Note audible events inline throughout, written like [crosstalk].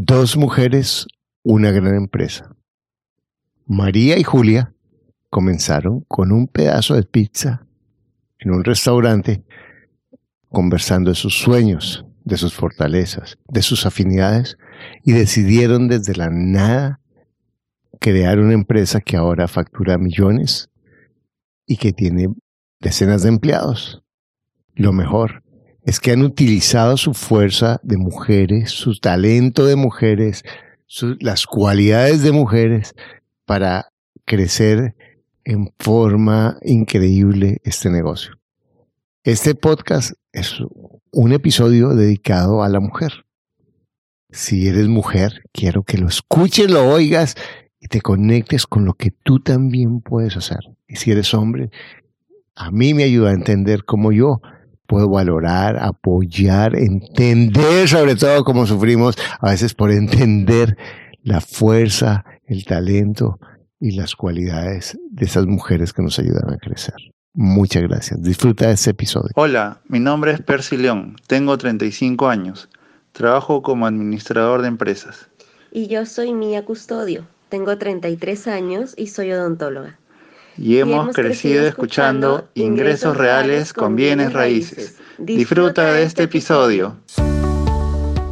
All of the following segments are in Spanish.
Dos mujeres, una gran empresa. María y Julia comenzaron con un pedazo de pizza en un restaurante conversando de sus sueños, de sus fortalezas, de sus afinidades y decidieron desde la nada crear una empresa que ahora factura millones y que tiene decenas de empleados. Lo mejor es que han utilizado su fuerza de mujeres, su talento de mujeres, las cualidades de mujeres para crecer en forma increíble este negocio. Este podcast es un episodio dedicado a la mujer. Si eres mujer, quiero que lo escuches, lo oigas y te conectes con lo que tú también puedes hacer. Y si eres hombre, a mí me ayuda a entender cómo yo puedo valorar, apoyar, entender sobre todo cómo sufrimos, a veces por entender la fuerza, el talento y las cualidades de esas mujeres que nos ayudan a crecer. Muchas gracias. Disfruta de este episodio. Hola, mi nombre es Percy León, tengo 35 años, trabajo como administrador de empresas. Y yo soy Mía Custodio, tengo 33 años y soy odontóloga. Y hemos, crecido, escuchando Ingresos Reales con Bienes Raíces. Disfruta de este episodio.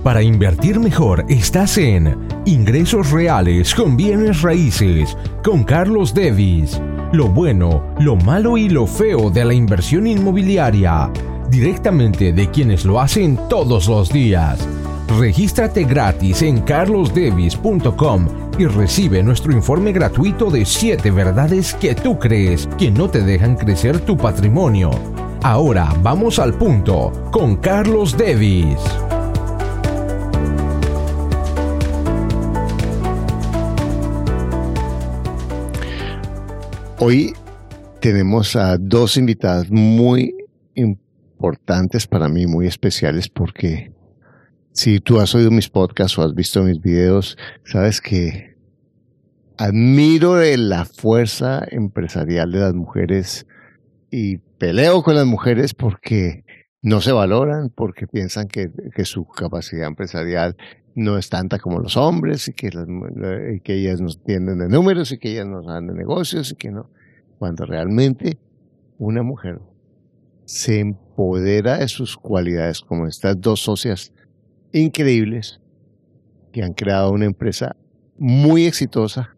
Para invertir mejor estás en Ingresos Reales con Bienes Raíces con Carlos Devis lo bueno, lo malo y lo feo de la inversión inmobiliaria, directamente de quienes lo hacen todos los días. Regístrate gratis en carlosdevis.com y recibe nuestro informe gratuito de 7 verdades que tú crees que no te dejan crecer tu patrimonio. Ahora vamos al punto con Carlos Devis. Hoy tenemos a dos invitadas muy importantes para mí, muy especiales, porque si tú has oído mis podcasts o has visto mis videos, sabes que admiro de la fuerza empresarial de las mujeres y peleo con las mujeres porque no se valoran, porque piensan que, su capacidad empresarial no es tanta como los hombres y que, que ellas no entienden de números y que ellas no saben de negocios y que no. Cuando realmente una mujer se empodera de sus cualidades como estas dos socias increíbles que han creado una empresa muy exitosa,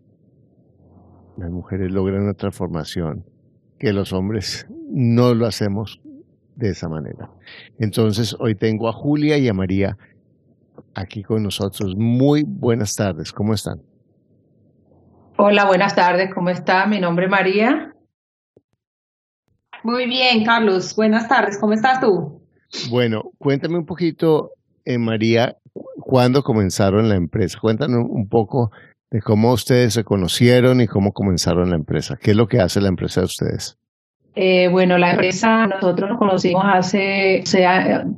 las mujeres logran una transformación que los hombres no lo hacemos de esa manera. Entonces, hoy tengo a Julia y a María aquí con nosotros. Muy buenas tardes, ¿cómo están? Hola, buenas tardes, ¿cómo está? Mi nombre es María. Muy bien, Carlos, buenas tardes, ¿cómo estás tú? Bueno, cuéntame un poquito, eh, María, ¿cuándo comenzaron la empresa? Cuéntanos un poco de cómo ustedes se conocieron y cómo comenzaron la empresa. ¿Qué es lo que hace la empresa de ustedes? Eh, bueno, la empresa, nosotros nos conocimos hace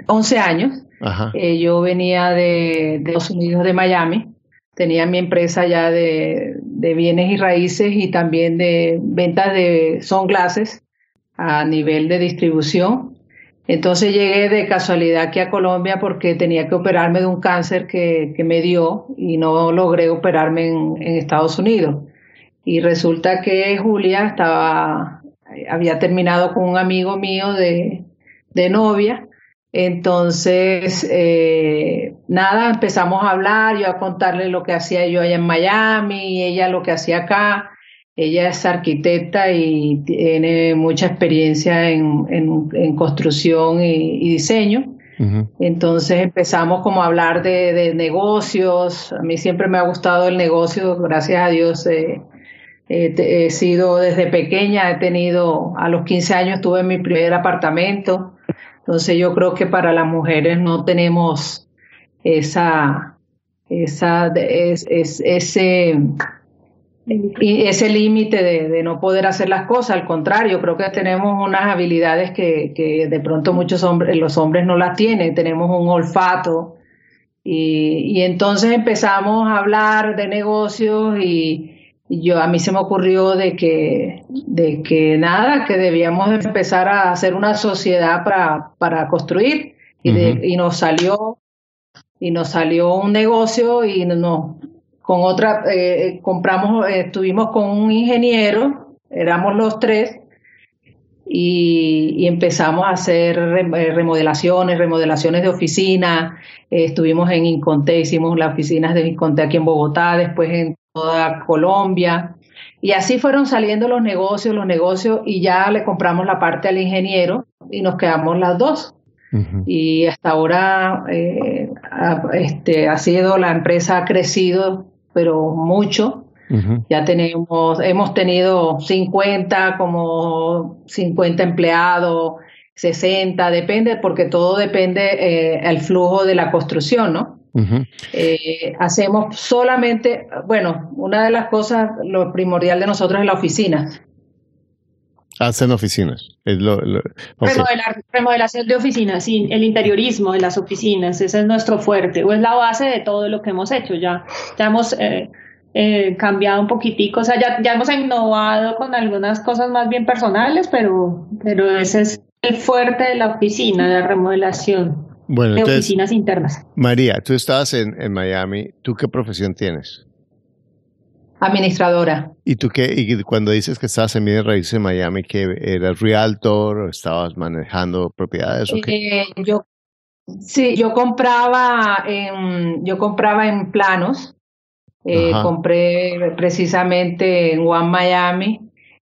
11 años. Eh, yo venía de, de, Estados Unidos, de Miami. Tenía mi empresa ya de, de bienes y raíces y también de ventas de sunglasses a nivel de distribución. Entonces llegué de casualidad aquí a Colombia porque tenía que operarme de un cáncer que, que me dio y no logré operarme en, Estados Unidos. Y resulta que Julia estaba había terminado con un amigo mío de, de novia. Entonces, eh, nada, empezamos a hablar, yo a contarle lo que hacía yo allá en Miami y ella lo que hacía acá. Ella es arquitecta y tiene mucha experiencia en, en, construcción y, diseño. Entonces empezamos como a hablar de, de, negocios. A mí siempre me ha gustado el negocio, gracias a Dios. Eh, he sido desde pequeña, he tenido, a los 15 años tuve mi primer apartamento. Entonces yo creo que para las mujeres no tenemos esa, esa, es, ese, ese límite de, de, no poder hacer las cosas. Al contrario, creo que tenemos unas habilidades que, que de pronto muchos hombres, los hombres no las tienen. Tenemos un olfato. Y, y entonces empezamos a hablar de negocios y, yo a mí se me ocurrió de que, de que nada, que debíamos empezar a hacer una sociedad para, para construir y, y nos salió y nos salió un negocio y no, con otra, eh, compramos, eh, estuvimos con un ingeniero, éramos los tres, y, empezamos a hacer eh, remodelaciones, remodelaciones de oficina. estuvimos en Inconté, hicimos las oficinas de Inconté aquí en Bogotá, después en toda Colombia. Y así fueron saliendo los negocios, los negocios, y ya le compramos la parte al ingeniero y nos quedamos las dos. Y hasta ahora eh, ha, este, ha sido, la empresa ha crecido, pero mucho. Ya tenemos, hemos tenido 50, como 50 empleados, 60, depende, porque todo depende eh, el flujo de la construcción, ¿no? Eh, hacemos solamente, bueno, una de las cosas, lo primordial de nosotros es la oficina. Hacen oficinas. Es lo, remodelación de oficinas, sí, el interiorismo de las oficinas, ese es nuestro fuerte, o es la base de todo lo que hemos hecho. Ya, ya hemos eh, eh, cambiado un poquitico, o sea, ya, ya hemos innovado con algunas cosas más bien personales, pero, pero ese es el fuerte de la oficina, de la remodelación bueno, de oficinas internas. María, tú estabas en, en Miami, ¿tú qué profesión tienes? Administradora. ¿Y tú qué? Y cuando dices que estabas en bienes raíces en Miami, ¿que eras realtor o estabas manejando propiedades o qué? Eh, yo, sí, yo compraba en, yo compraba en planos. Eh, compré precisamente en One Miami.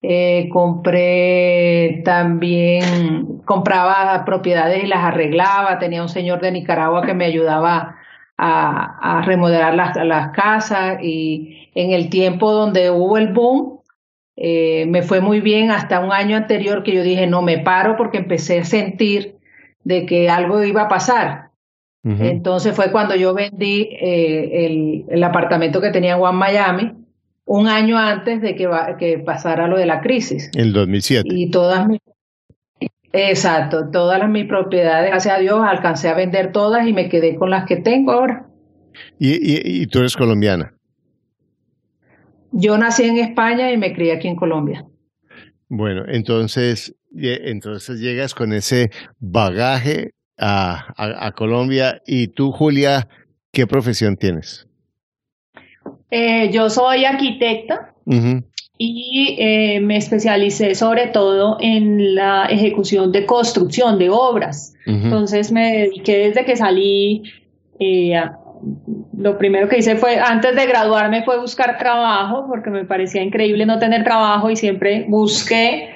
Eh, compré también, compraba propiedades y las arreglaba. Tenía un señor de Nicaragua que me ayudaba a, remodelar las, las, casas y en el tiempo donde hubo el boom, eh, me fue muy bien hasta un año anterior que yo dije, no me paro porque empecé a sentir de que algo iba a pasar. Entonces fue cuando yo vendí eh, el, el, apartamento que tenía en One Miami un año antes de que, que pasara lo de la crisis. El 2007. Y todas mis Exacto, todas las, mis propiedades, gracias a Dios, alcancé a vender todas y me quedé con las que tengo ahora. ¿Y, y, tú eres colombiana? Yo nací en España y me crié aquí en Colombia. Bueno, entonces, entonces llegas con ese bagaje a, a, Colombia. ¿Y tú, Julia, qué profesión tienes? Eh, yo soy arquitecta y eh, me especialicé sobre todo en la ejecución de construcción de obras. Entonces me dediqué desde que salí, eh, lo primero que hice fue, antes de graduarme fue buscar trabajo, porque me parecía increíble no tener trabajo y siempre busqué.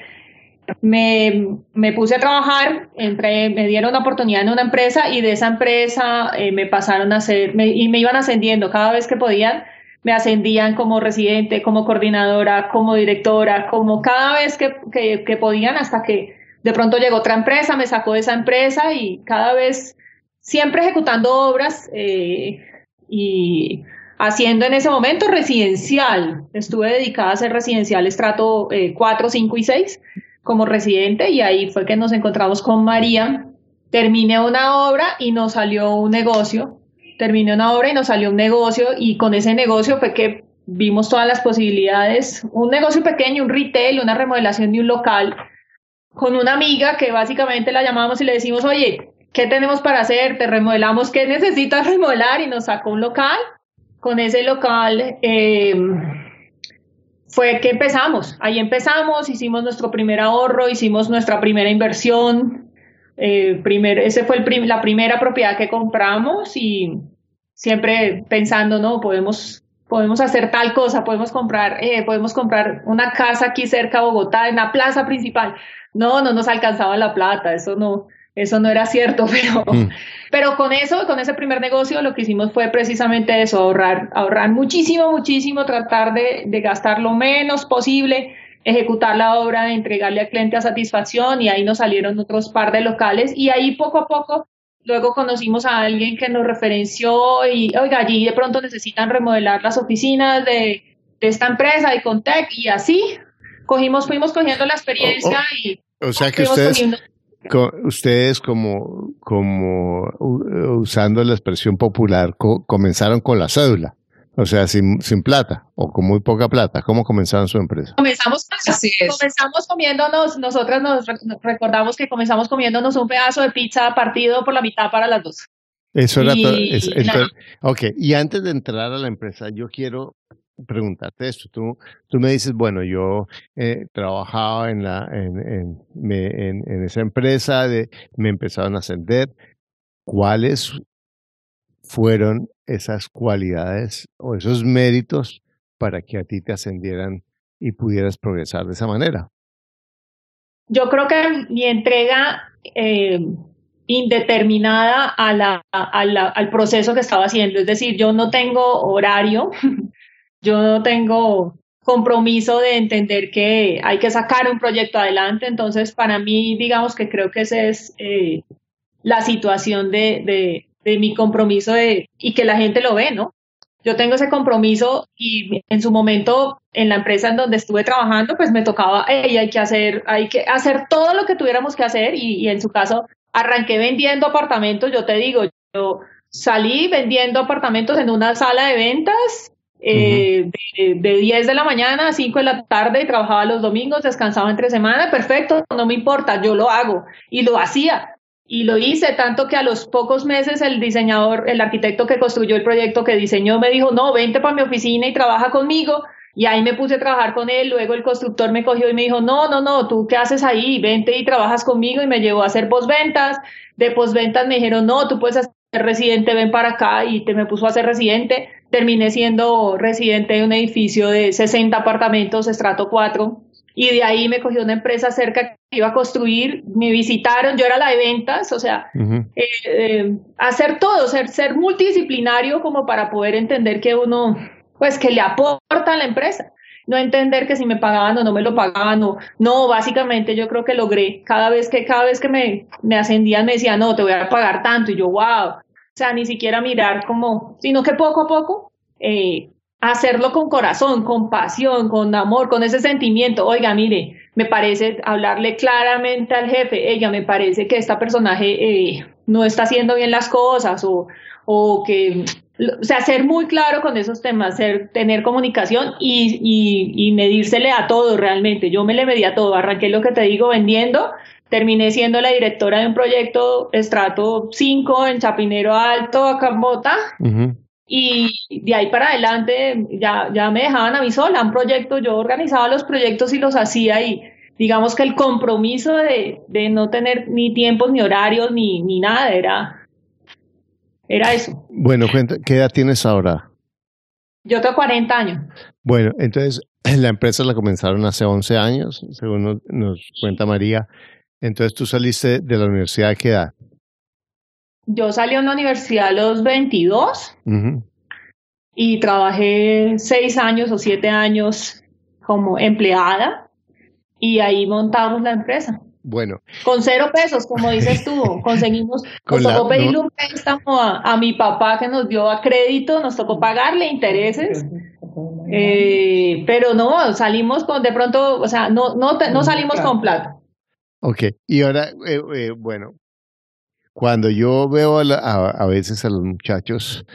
Me, me puse a trabajar, entré, me dieron una oportunidad en una empresa y de esa empresa eh, me pasaron a hacer, y me iban ascendiendo cada vez que podían me ascendían como residente, como coordinadora, como directora, como cada vez que, podían hasta que de pronto llegó otra empresa, me sacó de esa empresa y cada vez siempre ejecutando obras eh, y haciendo en ese momento residencial. Estuve dedicada a hacer residencial estrato 4, eh, 5 y 6 como residente y ahí fue que nos encontramos con María. Terminé una obra y nos salió un negocio terminé una obra y nos salió un negocio y con ese negocio fue que vimos todas las posibilidades, un negocio pequeño, un retail, una remodelación de un local, con una amiga que básicamente la llamamos y le decimos, oye, ¿qué tenemos para hacer? Te remodelamos, ¿qué necesitas remodelar? Y nos sacó un local. Con ese local em, fue que empezamos. Ahí empezamos, hicimos nuestro primer ahorro, hicimos nuestra primera inversión, eh, primer, ese fue el la primera propiedad que compramos y siempre pensando, no, podemos, podemos hacer tal cosa, podemos comprar, eh, podemos comprar una casa aquí cerca de Bogotá, en la plaza principal. No, no nos alcanzaba la plata, eso no, eso no era cierto, [laughs] pero, mm. pero con eso, con ese primer negocio, lo que hicimos fue precisamente eso, ahorrar, ahorrar muchísimo, muchísimo, tratar de, de gastar lo menos posible ejecutar la obra, entregarle al cliente a satisfacción y ahí nos salieron otros par de locales. Y ahí poco a poco luego conocimos a alguien que nos referenció y oiga, allí de pronto necesitan remodelar las oficinas de, esta empresa de Contec y así cogimos, fuimos cogiendo la experiencia y... O sea que ustedes... ustedes como, como usando la expresión popular, comenzaron con la cédula. O sea, sin, sin plata o con muy poca plata. ¿Cómo comenzaron su empresa? Comenzamos, comenzamos comiéndonos, nosotras nos recordamos que comenzamos comiéndonos un pedazo de pizza partido por la mitad para las dos. Eso era todo. ok, y antes de entrar a la empresa, yo quiero preguntarte esto. Tú, tú me dices, bueno, yo eh, trabajaba en, la, en, en, en, esa empresa, de, me empezaron a ascender. ¿Cuáles fueron esas cualidades o esos méritos para que a ti te ascendieran y pudieras progresar de esa manera? Yo creo que mi entrega eh, indeterminada a la, al proceso que estaba haciendo, es decir, yo no tengo horario, [laughs] yo no tengo compromiso de entender que hay que sacar un proyecto adelante, entonces para mí digamos que creo que esa es eh, la situación de, mi compromiso de, y que la gente lo ve, ¿no? Yo tengo ese compromiso y en su momento en la empresa en donde estuve trabajando, pues me tocaba, hey, hay que hacer, hay que hacer todo lo que tuviéramos que hacer y, y en su caso arranqué vendiendo apartamentos, yo te digo, yo salí vendiendo apartamentos en una sala de ventas eh, de, 10 de la mañana a 5 de la tarde y trabajaba los domingos, descansaba entre semana, perfecto, no me importa, yo lo hago. Y lo hacía. Y lo hice tanto que a los pocos meses el diseñador, el arquitecto que construyó el proyecto que diseñó me dijo, no, vente para mi oficina y trabaja conmigo. Y ahí me puse a trabajar con él, luego el constructor me cogió y me dijo, no, no, no, tú qué haces ahí, vente y trabajas conmigo y me llevó a hacer posventas. De posventas me dijeron, no, tú puedes ser residente, ven para acá y te me puso a ser residente. Terminé siendo residente de un edificio de 60 apartamentos, estrato 4. Y de ahí me cogió una empresa cerca que iba a construir, me visitaron, yo era la de ventas, o sea, eh, eh, hacer todo, ser, ser multidisciplinario como para poder entender que uno pues que le aporta a la empresa. No entender que si me pagaban o no me lo pagaban o no, básicamente yo creo que logré cada vez que cada vez que me, me ascendían me decían, "No, te voy a pagar tanto." Y yo, "Wow." O sea, ni siquiera mirar como, sino que poco a poco eh, hacerlo con corazón, con pasión, con amor, con ese sentimiento. Oiga, mire, me parece hablarle claramente al jefe, ella me parece que esta personaje eh, no está haciendo bien las cosas o, o que o sea, ser muy claro con esos temas, ser, tener comunicación y, y, medírsele a todo realmente. Yo me le medí a todo, arranqué lo que te digo vendiendo, terminé siendo la directora de un proyecto Estrato 5 en Chapinero Alto, acá en y de ahí para adelante ya, ya me dejaban a mí sola, un proyecto, yo organizaba los proyectos y los hacía y digamos que el compromiso de, de no tener ni tiempos, ni horarios, ni, ni nada, era era eso. Bueno, ¿qué edad tienes ahora? Yo tengo 40 años. Bueno, entonces [clears throat] la empresa la comenzaron hace 11 años, según nos, cuenta María. Entonces tú saliste de la universidad a qué edad? Yo salí a la universidad a los 22 y trabajé 6 años o 7 años como empleada y ahí montamos la empresa. Bueno. Con cero pesos, como dices tú, [laughs] conseguimos, nos tocó pedirle un préstamo a, mi papá que nos dio a crédito, nos tocó pagarle intereses, eh, pero no, salimos con, de pronto, o sea, no, no, no salimos con plata. Ok, y ahora, eh, eh, bueno, cuando yo veo a veces a los muchachos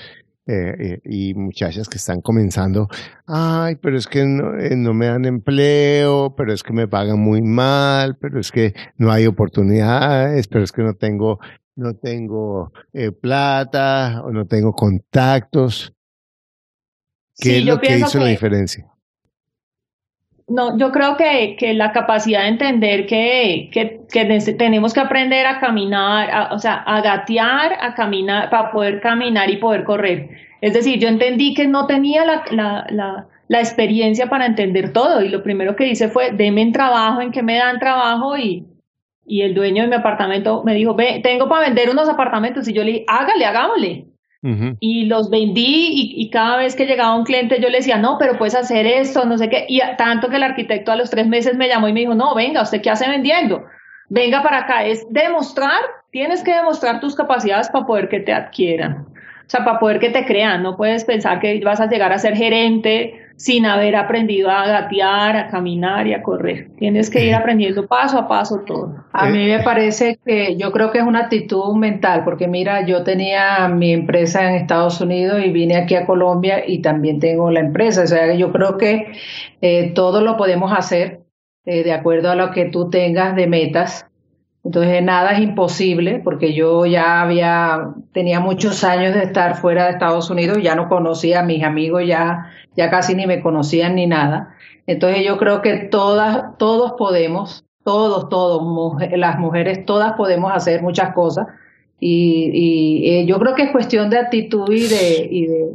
eh, eh, y muchachas que están comenzando, ay, pero es que no, eh, no, me dan empleo, pero es que me pagan muy mal, pero es que no hay oportunidades, pero es que no tengo, no tengo plata o no tengo contactos. ¿Qué es lo que hizo la diferencia? No, yo creo que, que la capacidad de entender que, que, que tenemos que aprender a caminar, o sea, a gatear, a caminar, para poder caminar y poder correr. Es decir, yo entendí que no tenía la, la, la, la experiencia para entender todo y lo primero que hice fue, deme en trabajo, en que me dan trabajo y, y el dueño de mi apartamento me dijo, ve, tengo para vender unos apartamentos y yo le dije, hágale, hagámosle. Y los vendí y, cada vez que llegaba un cliente yo le decía, no, pero puedes hacer esto, no sé qué. Y tanto que el arquitecto a los tres meses me llamó y me dijo, no, venga, ¿usted qué hace vendiendo? Venga para acá, es demostrar, tienes que demostrar tus capacidades para poder que te adquieran. O sea, para poder que te crean, no puedes pensar que vas a llegar a ser gerente sin haber aprendido a gatear, a caminar y a correr. Tienes que ir aprendiendo paso a paso todo. A mí me parece que yo creo que es una actitud mental, porque mira, yo tenía mi empresa en Estados Unidos y vine aquí a Colombia y también tengo la empresa. O sea, yo creo que eh, todo lo podemos hacer eh, de acuerdo a lo que tú tengas de metas Entonces nada es imposible porque yo ya había, tenía muchos años de estar fuera de Estados Unidos, ya no conocía a mis amigos, ya, ya casi ni me conocían ni nada. Entonces yo creo que todas, todos podemos, todos, todos, las mujeres, todas podemos hacer muchas cosas. Y, y eh, yo creo que es cuestión de actitud y de, y de,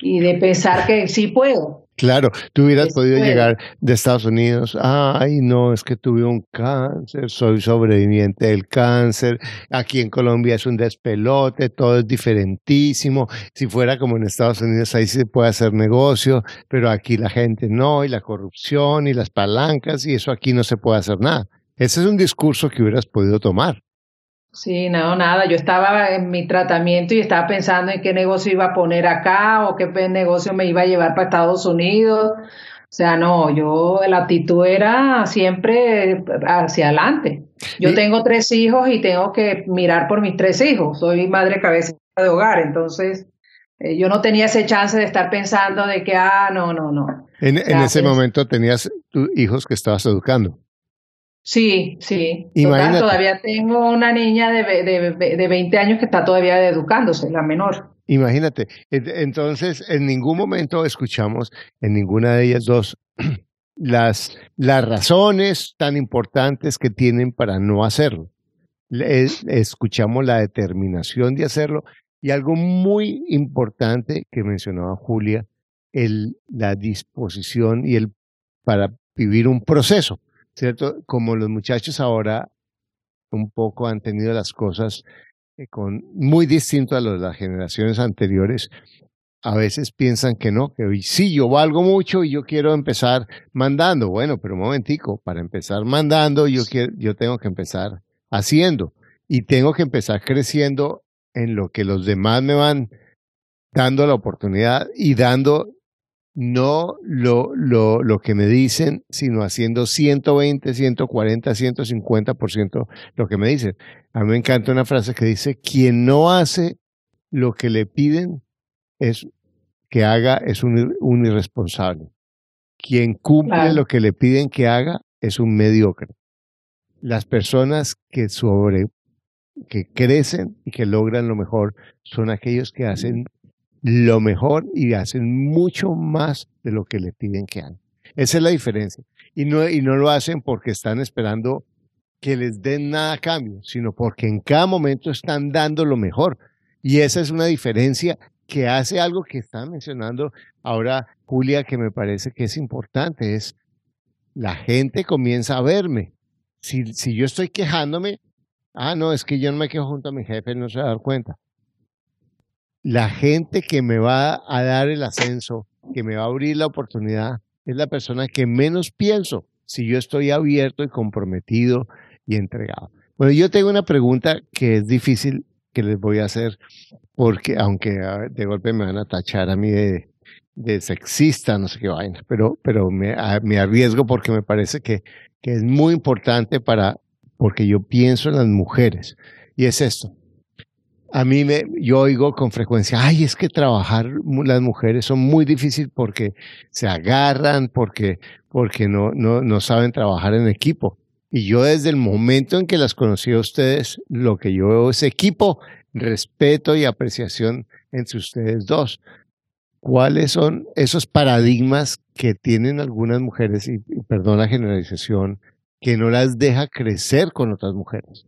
y de pensar que sí puedo. Claro, tú hubieras podido llegar de Estados Unidos, ay, no, es que tuve un cáncer, soy sobreviviente del cáncer, aquí en Colombia es un despelote, todo es diferentísimo, si fuera como en Estados Unidos ahí se puede hacer negocio, pero aquí la gente no, y la corrupción y las palancas, y eso aquí no se puede hacer nada. Ese es un discurso que hubieras podido tomar. Sí, no, nada. Yo estaba en mi tratamiento y estaba pensando en qué negocio iba a poner acá o qué negocio me iba a llevar para Estados Unidos. O sea, no, yo la actitud era siempre hacia adelante. Yo tengo tres hijos y tengo que mirar por mis tres hijos. Soy madre cabeza de hogar, entonces eh, yo no tenía ese chance de estar pensando de que, ah, no, no, no. En, en ese momento tenías tus hijos que estabas educando. Sí, sí. todavía tengo una niña de, de, de 20 años que está todavía educándose, la menor. Imagínate, entonces en ningún momento escuchamos en ninguna de ellas dos [clears throat] las, las razones tan importantes que tienen para no hacerlo. escuchamos la determinación de hacerlo y algo muy importante que mencionaba Julia, el, la disposición y el para vivir un proceso. ¿Cierto? Como los muchachos ahora un poco han tenido las cosas eh, con muy distinto a las generaciones anteriores, a veces piensan que no, que sí, yo valgo mucho y yo quiero empezar mandando. Bueno, pero un momentico, para empezar mandando, yo, quiero, yo tengo que empezar haciendo y tengo que empezar creciendo en lo que los demás me van dando la oportunidad y dando no lo, lo, lo que me dicen, sino haciendo 120, 140, 150% lo que me dicen. A mí me encanta una frase que dice, quien no hace lo que le piden es que haga es un, un irresponsable. Quien cumple lo que le piden que haga es un mediocre. Las personas que sobre que crecen y que logran lo mejor son aquellos que hacen lo mejor y hacen mucho más de lo que le piden que hagan. Esa es la diferencia. Y no, y no lo hacen porque están esperando que les den nada a cambio, sino porque en cada momento están dando lo mejor. Y esa es una diferencia que hace algo que está mencionando ahora Julia, que me parece que es importante, es la gente comienza a verme. Si, si yo estoy quejándome, ah, no, es que yo no me quejo junto a mi jefe, no se va a dar cuenta la gente que me va a dar el ascenso, que me va a abrir la oportunidad, es la persona que menos pienso si yo estoy abierto y comprometido y entregado. Bueno, yo tengo una pregunta que es difícil que les voy a hacer, porque aunque de golpe me van a tachar a mí de, sexista, no sé qué vaina, pero, pero me, me arriesgo porque me parece que, que es muy importante para, porque yo pienso en las mujeres. Y es esto, a mí me, yo oigo con frecuencia, ay, es que trabajar las mujeres son muy difíciles porque se agarran, porque, porque no, no, no saben trabajar en equipo. Y yo desde el momento en que las conocí a ustedes, lo que yo veo es equipo, respeto y apreciación entre ustedes dos. ¿Cuáles son esos paradigmas que tienen algunas mujeres, y, y perdón la generalización, que no las deja crecer con otras mujeres?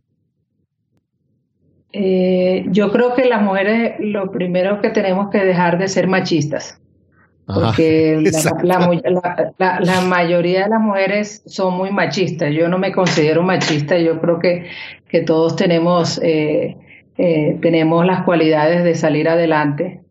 Eh, yo creo que las mujeres lo primero que tenemos que dejar de ser machistas. Porque [laughs] la, mayoría de las mujeres son muy machistas. Yo no me considero machista. Yo creo que, que todos tenemos, eh, eh, tenemos las cualidades de salir adelante.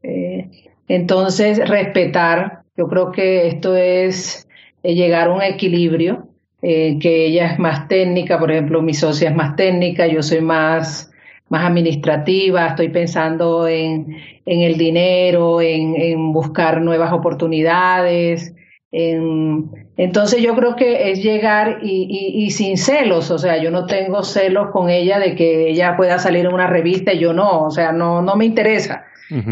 entonces, respetar. Yo creo que esto es llegar a un equilibrio. que ella es más técnica, por ejemplo, mi socia es más técnica, yo soy más más administrativa, estoy pensando en, el dinero, en, buscar nuevas oportunidades. entonces yo creo que es llegar y, sin celos, o sea, yo no tengo celos con ella de que ella pueda salir en una revista y yo no, o sea, no, no me interesa.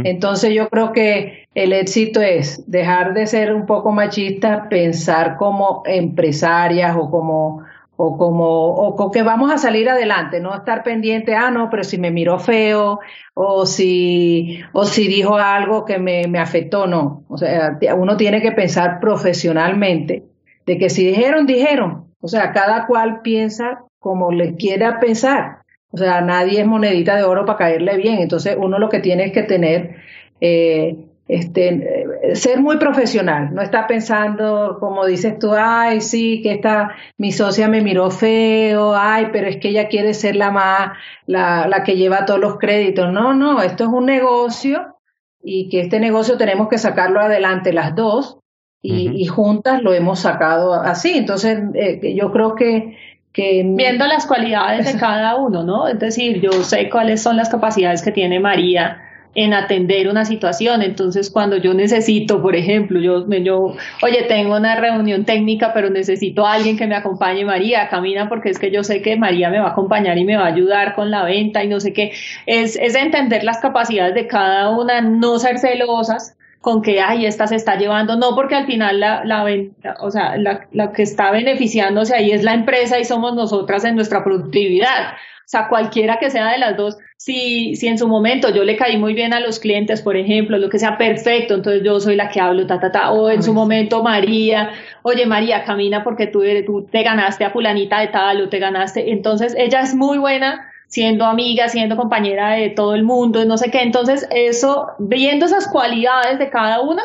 Entonces yo creo que el éxito es dejar de ser un poco machista, pensar como empresarias o como o como o, que vamos a salir adelante, no estar pendiente, ah, no, pero si me miró feo o si, o si dijo algo que me, me afectó, no. O sea, uno tiene que pensar profesionalmente de que si dijeron, dijeron. O sea, cada cual piensa como le quiera pensar. O sea, nadie es monedita de oro para caerle bien. Entonces, uno lo que tiene es que tener eh, este, ser muy profesional, no está pensando, como dices tú, ay, sí, que esta, mi socia me miró feo, ay, pero es que ella quiere ser la más, la, la que lleva todos los créditos. No, no, esto es un negocio y que este negocio tenemos que sacarlo adelante las dos y, juntas lo hemos sacado así. Entonces, eh, yo creo que, que... Viendo las cualidades de cada uno, ¿no? Es decir, yo sé cuáles son las capacidades que tiene María en atender una situación. Entonces, cuando yo necesito, por ejemplo, yo, yo, oye, tengo una reunión técnica, pero necesito a alguien que me acompañe, María, camina porque es que yo sé que María me va a acompañar y me va a ayudar con la venta y no sé qué. Es, es entender las capacidades de cada una, no ser celosas con que, ay, esta se está llevando, no, porque al final la, la venta, o sea, la, la que está beneficiándose ahí es la empresa y somos nosotras en nuestra productividad. O sea, cualquiera que sea de las dos, si, si en su momento yo le caí muy bien a los clientes, por ejemplo, lo que sea perfecto, entonces yo soy la que hablo, ta, ta, ta, o en su momento María, oye María, camina porque tú, tú te ganaste a fulanita de tal o te ganaste, entonces ella es muy buena siendo amiga, siendo compañera de todo el mundo, no sé qué, entonces eso, viendo esas cualidades de cada una,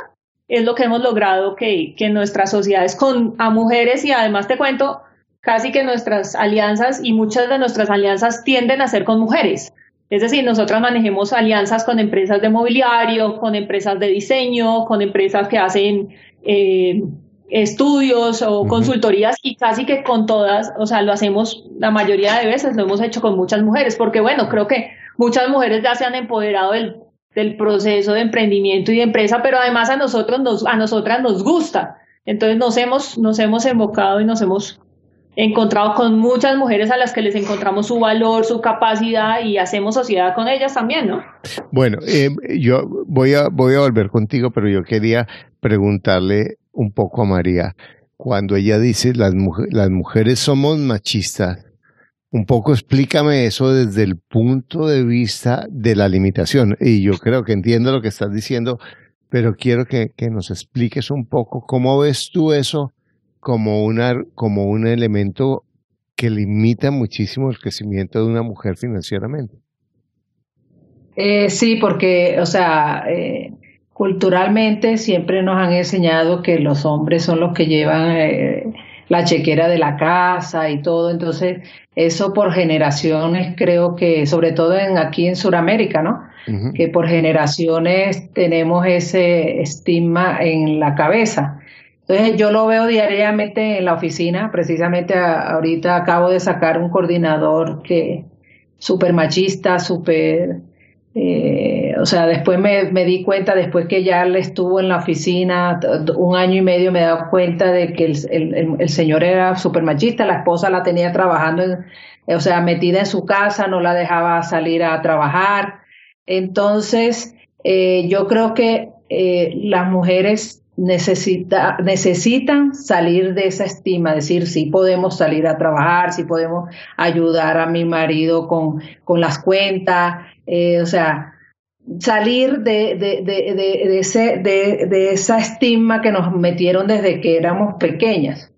es lo que hemos logrado que, que nuestras sociedades con a mujeres y además te cuento, casi que nuestras alianzas y muchas de nuestras alianzas tienden a ser con mujeres. Es decir, nosotras manejemos alianzas con empresas de mobiliario, con empresas de diseño, con empresas que hacen eh, estudios o consultorías y casi que con todas, o sea, lo hacemos la mayoría de veces, lo hemos hecho con muchas mujeres, porque bueno, creo que muchas mujeres ya se han empoderado del, del proceso de emprendimiento y de empresa, pero además a nosotros nos, a nosotras nos gusta. Entonces nos hemos, nos hemos invocado y nos hemos encontrado con muchas mujeres a las que les encontramos su valor, su capacidad y hacemos sociedad con ellas también, ¿no? Bueno, eh, yo voy a, volver contigo, pero yo quería preguntarle un poco a María. Cuando ella dice las, las mujeres somos machistas, un poco explícame eso desde el punto de vista de la limitación. Y yo creo que entiendo lo que estás diciendo, pero quiero que, que nos expliques un poco cómo ves tú eso como, una, como un elemento que limita muchísimo el crecimiento de una mujer financieramente. Eh, sí, porque, o sea, eh, culturalmente siempre nos han enseñado que los hombres son los que llevan eh, la chequera de la casa y todo, entonces eso por generaciones creo que, sobre todo en, aquí en Sudamérica, ¿no? Que por generaciones tenemos ese estigma en la cabeza. Entonces yo lo veo diariamente en la oficina, precisamente ahorita acabo de sacar un coordinador que súper machista, súper, eh, o sea, después me, me, di cuenta, después que ya él estuvo en la oficina un año y medio, me he dado cuenta de que el, el, el señor era súper machista, la esposa la tenía trabajando, o sea, metida en su casa, no la dejaba salir a trabajar. Entonces, eh, yo creo que eh, las mujeres necesita, necesitan salir de esa estima, decir, sí podemos salir a trabajar, sí podemos ayudar a mi marido con, con las cuentas, eh, o sea, salir de, de, de, de, ese, de, esa estima que nos metieron desde que éramos pequeñas.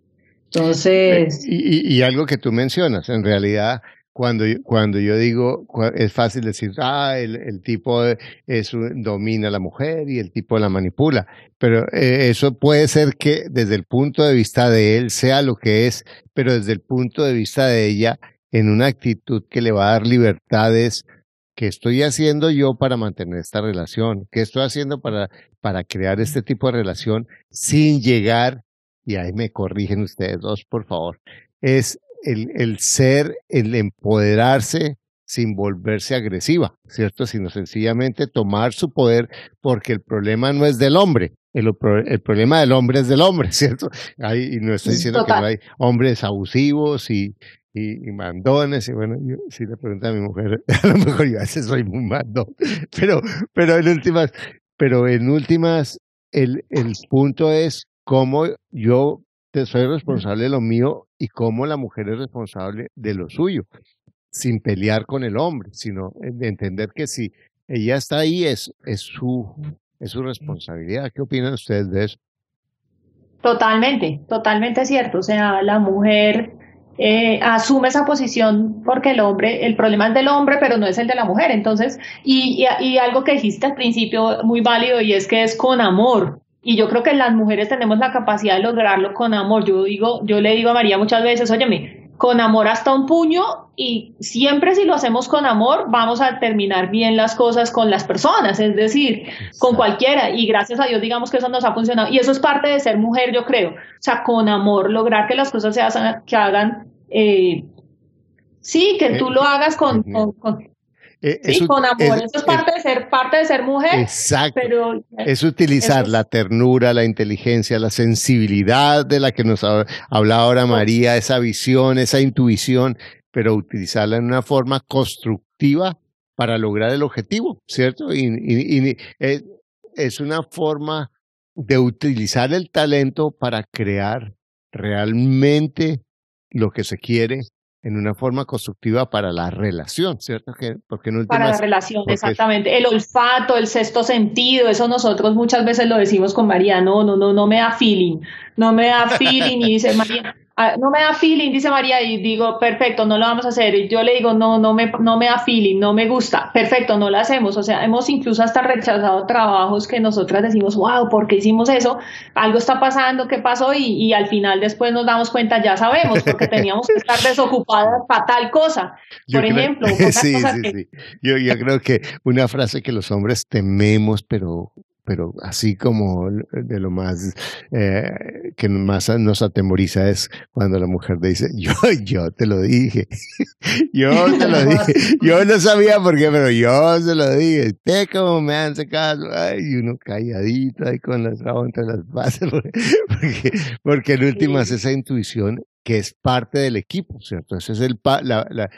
Entonces... Y, y, y algo que tú mencionas, en realidad cuando, cuando yo digo, es fácil decir, ah, el, el tipo es, domina a la mujer y el tipo la manipula, pero eh, eso puede ser que desde el punto de vista de él sea lo que es, pero desde el punto de vista de ella, en una actitud que le va a dar libertades, ¿qué estoy haciendo yo para mantener esta relación? ¿Qué estoy haciendo para, para crear este tipo de relación sin llegar, y ahí me corrigen ustedes dos, por favor, es el, el ser, el empoderarse sin volverse agresiva, ¿cierto? Sino sencillamente tomar su poder porque el problema no es del hombre, el, el problema del hombre es del hombre, [laughs] ¿cierto? Hay, y no estoy diciendo que no hay hombres abusivos y, y, mandones, y bueno, yo, si le pregunto a mi mujer, [laughs] a lo mejor yo a veces soy muy mandón, [laughs] pero, pero en últimas, pero en últimas, el, el punto es cómo yo soy responsable de lo mío y cómo la mujer es responsable de lo suyo, sin pelear con el hombre, sino de entender que si ella está ahí es, es, su, es su responsabilidad. ¿Qué opinan ustedes de eso? Totalmente, totalmente cierto. O sea, la mujer eh, asume esa posición porque el hombre, el problema es del hombre, pero no es el de la mujer. Entonces, y, y, algo que dijiste al principio muy válido y es que es con amor. Y yo creo que las mujeres tenemos la capacidad de lograrlo con amor. Yo digo, yo le digo a María muchas veces, óyeme, con amor hasta un puño y siempre si lo hacemos con amor vamos a terminar bien las cosas con las personas, es decir, con cualquiera. Y gracias a Dios digamos que eso nos ha funcionado. Y eso es parte de ser mujer yo creo, o sea, con amor lograr que las cosas se hagan, que hagan, eh, sí, que tú lo hagas con, eh, sí, con amor, eso es parte de ser parte de ser mujer. Exacto. Pero, es utilizar la ternura, la inteligencia, la sensibilidad de la que nos habla ahora María, esa visión, esa intuición, pero utilizarla en una forma constructiva para lograr el objetivo, ¿cierto? Y, eh, es una forma de utilizar el talento para crear realmente lo que se quiere en una forma constructiva para la relación, ¿cierto? Porque para la relación, exactamente. El olfato, el sexto sentido, eso nosotros muchas veces lo decimos con María, no, no, no, no me da feeling, no me da feeling, y dice María, no me da feeling, dice María, y digo, perfecto, no lo vamos a hacer. Y yo le digo, no, no me, no me da feeling, no me gusta, perfecto, no lo hacemos. O sea, hemos incluso hasta rechazado trabajos que nosotras decimos, wow, ¿por qué hicimos eso? Algo está pasando, ¿qué pasó? Y, y al final después nos damos cuenta, ya sabemos, porque [laughs] teníamos que estar desocupadas para tal cosa. Por ejemplo, [laughs] sí, sí, sí. Yo, yo creo que una frase que los hombres tememos, pero pero así como de lo más eh, que más nos atemoriza es cuando la mujer dice, yo, [laughs] yo te lo dije, [laughs] yo te lo dije, [laughs] yo no sabía por qué, pero yo se lo dije, usted como me hace caso, ay, uno calladito ahí con las rabos entre las bases, porque, porque en últimas esa intuición que es parte del equipo, ¿cierto? Ese es el, la, la,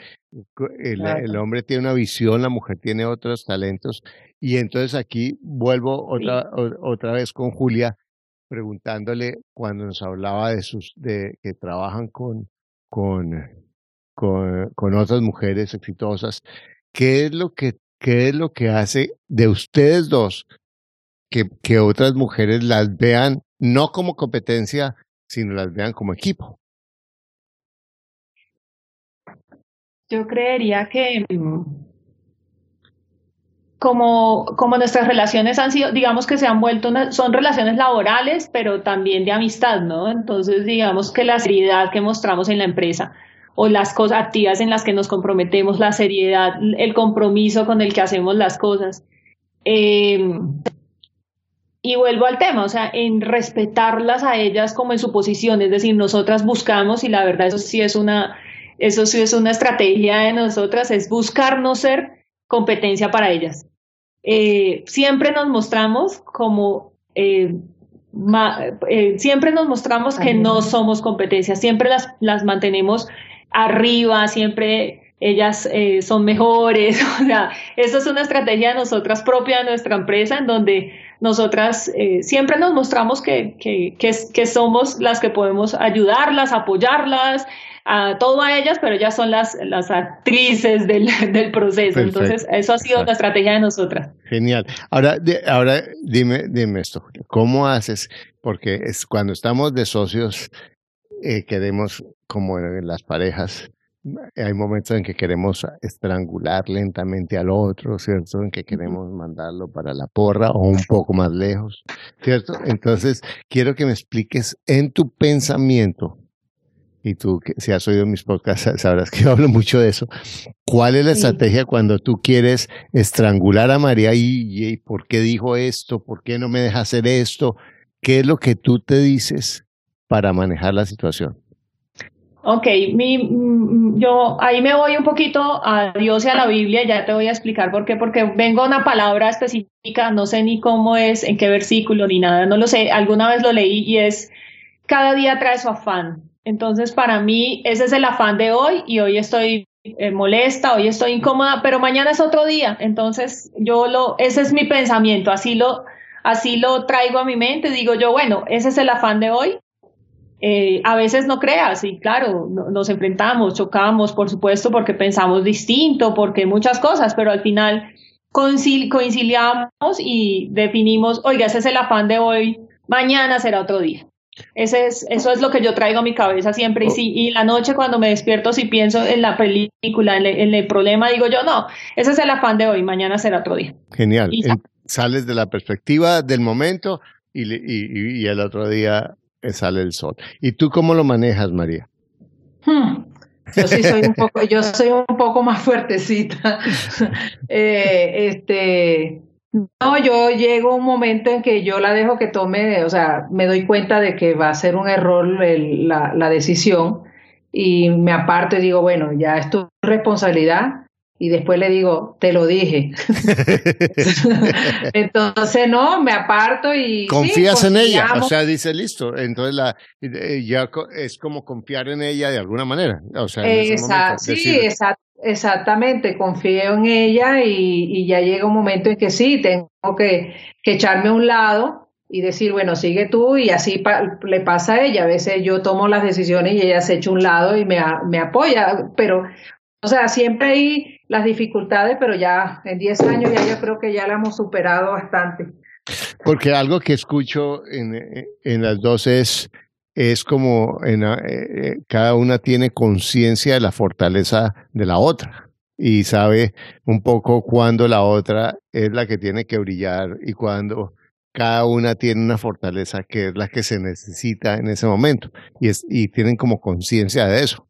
el, el, hombre tiene una visión, la mujer tiene otros talentos y entonces aquí vuelvo otra, otra vez con Julia preguntándole cuando nos hablaba de sus de que trabajan con con, con, con otras mujeres exitosas, ¿qué es lo que qué es lo que hace de ustedes dos que, que otras mujeres las vean no como competencia, sino las vean como equipo? Yo creería que mm, como, como nuestras relaciones han sido, digamos que se han vuelto, son relaciones laborales, pero también de amistad, ¿no? Entonces, digamos que la seriedad que mostramos en la empresa o las cosas activas en las que nos comprometemos, la seriedad, el compromiso con el que hacemos las cosas. Em, y vuelvo al tema, o sea, en respetarlas a ellas como en su posición, es decir, nosotras buscamos, y la verdad eso sí es una, eso sí es una estrategia de nosotras, es buscar no ser competencia para ellas. Eh, siempre nos mostramos como, eh, eh, siempre nos mostramos que no somos competencia, siempre las, las mantenemos arriba, siempre ellas son mejores, [laughs] o sea, eso es una estrategia de nosotras propia de nuestra empresa en donde nosotras siempre nos mostramos que, que, que, somos las que podemos ayudarlas, apoyarlas, a todo a ellas, pero ellas son las, las actrices del, [laughs] del proceso. Entonces, eso ha sido la estrategia de nosotras. Genial. Ahora, ahora dime, dime esto, ¿cómo haces? Porque es cuando estamos de socios, eh, queremos, como en las parejas, hay momentos en que queremos estrangular lentamente al otro, ¿cierto? En que queremos mandarlo para la porra o un poco más lejos, ¿cierto? Entonces, quiero que me expliques en tu pensamiento, y tú, si has oído mis podcasts, sabrás que yo [laughs] hablo mucho de eso. ¿Cuál es la estrategia cuando tú quieres estrangular a María y, por qué dijo esto? ¿Por qué no me deja hacer esto? ¿Qué es lo que tú te dices para manejar la situación? Ok, mi, mm, yo ahí me voy un poquito a Dios y a la Biblia, ya te voy a explicar por qué, porque vengo a una palabra específica, no sé ni cómo es, en qué versículo, ni nada, no lo sé, alguna vez lo leí y es, cada día trae su afán. Entonces, para mí, ese es el afán de hoy y hoy estoy eh, molesta, hoy estoy incómoda, pero mañana es otro día. Entonces, yo lo, ese es mi pensamiento, así lo, así lo traigo a mi mente. Digo yo, bueno, ese es el afán de hoy. Eh, a veces no creas, y claro, nos enfrentamos, chocamos, por supuesto, porque pensamos distinto, porque muchas cosas, pero al final conciliamos y definimos, oiga, ese es el afán de hoy, mañana será otro día. Ese es, eso es lo que yo traigo a mi cabeza siempre. Y, si, y la noche cuando me despierto, si pienso en la película, en, el problema, digo yo, no, ese es el afán de hoy, mañana será otro día. Genial. Sales de la perspectiva del momento y, y, y, el otro día sale el sol. ¿Y tú cómo lo manejas, María? Hmm. Yo sí soy un poco, yo [laughs] soy un poco más fuertecita. [laughs] eh, este, no, yo llego a un momento en que yo la dejo que tome, o sea, me doy cuenta de que va a ser un error la, la, decisión y me aparto y digo, bueno, ya es tu responsabilidad, y después le digo, te lo dije. [laughs] entonces, no, me aparto y... Confías en ella, o sea, dice, listo, entonces la, ya es como confiar en ella de alguna manera. O sea, sí, exactamente, confío en ella y, ya llega un momento en que sí, tengo que, echarme a un lado y decir, bueno, sigue tú y así le pasa a ella. A veces yo tomo las decisiones y ella se echa a un lado y me, me apoya, pero, o sea, siempre hay las dificultades, pero ya en 10 años ya yo creo que ya la hemos superado bastante. Porque algo que escucho en, en las dos es, es como en, eh, eh, cada una tiene conciencia de la fortaleza de la otra y sabe un poco cuándo la otra es la que tiene que brillar y cuándo cada una tiene una fortaleza que es la que se necesita en ese momento y, es, y tienen como conciencia de eso.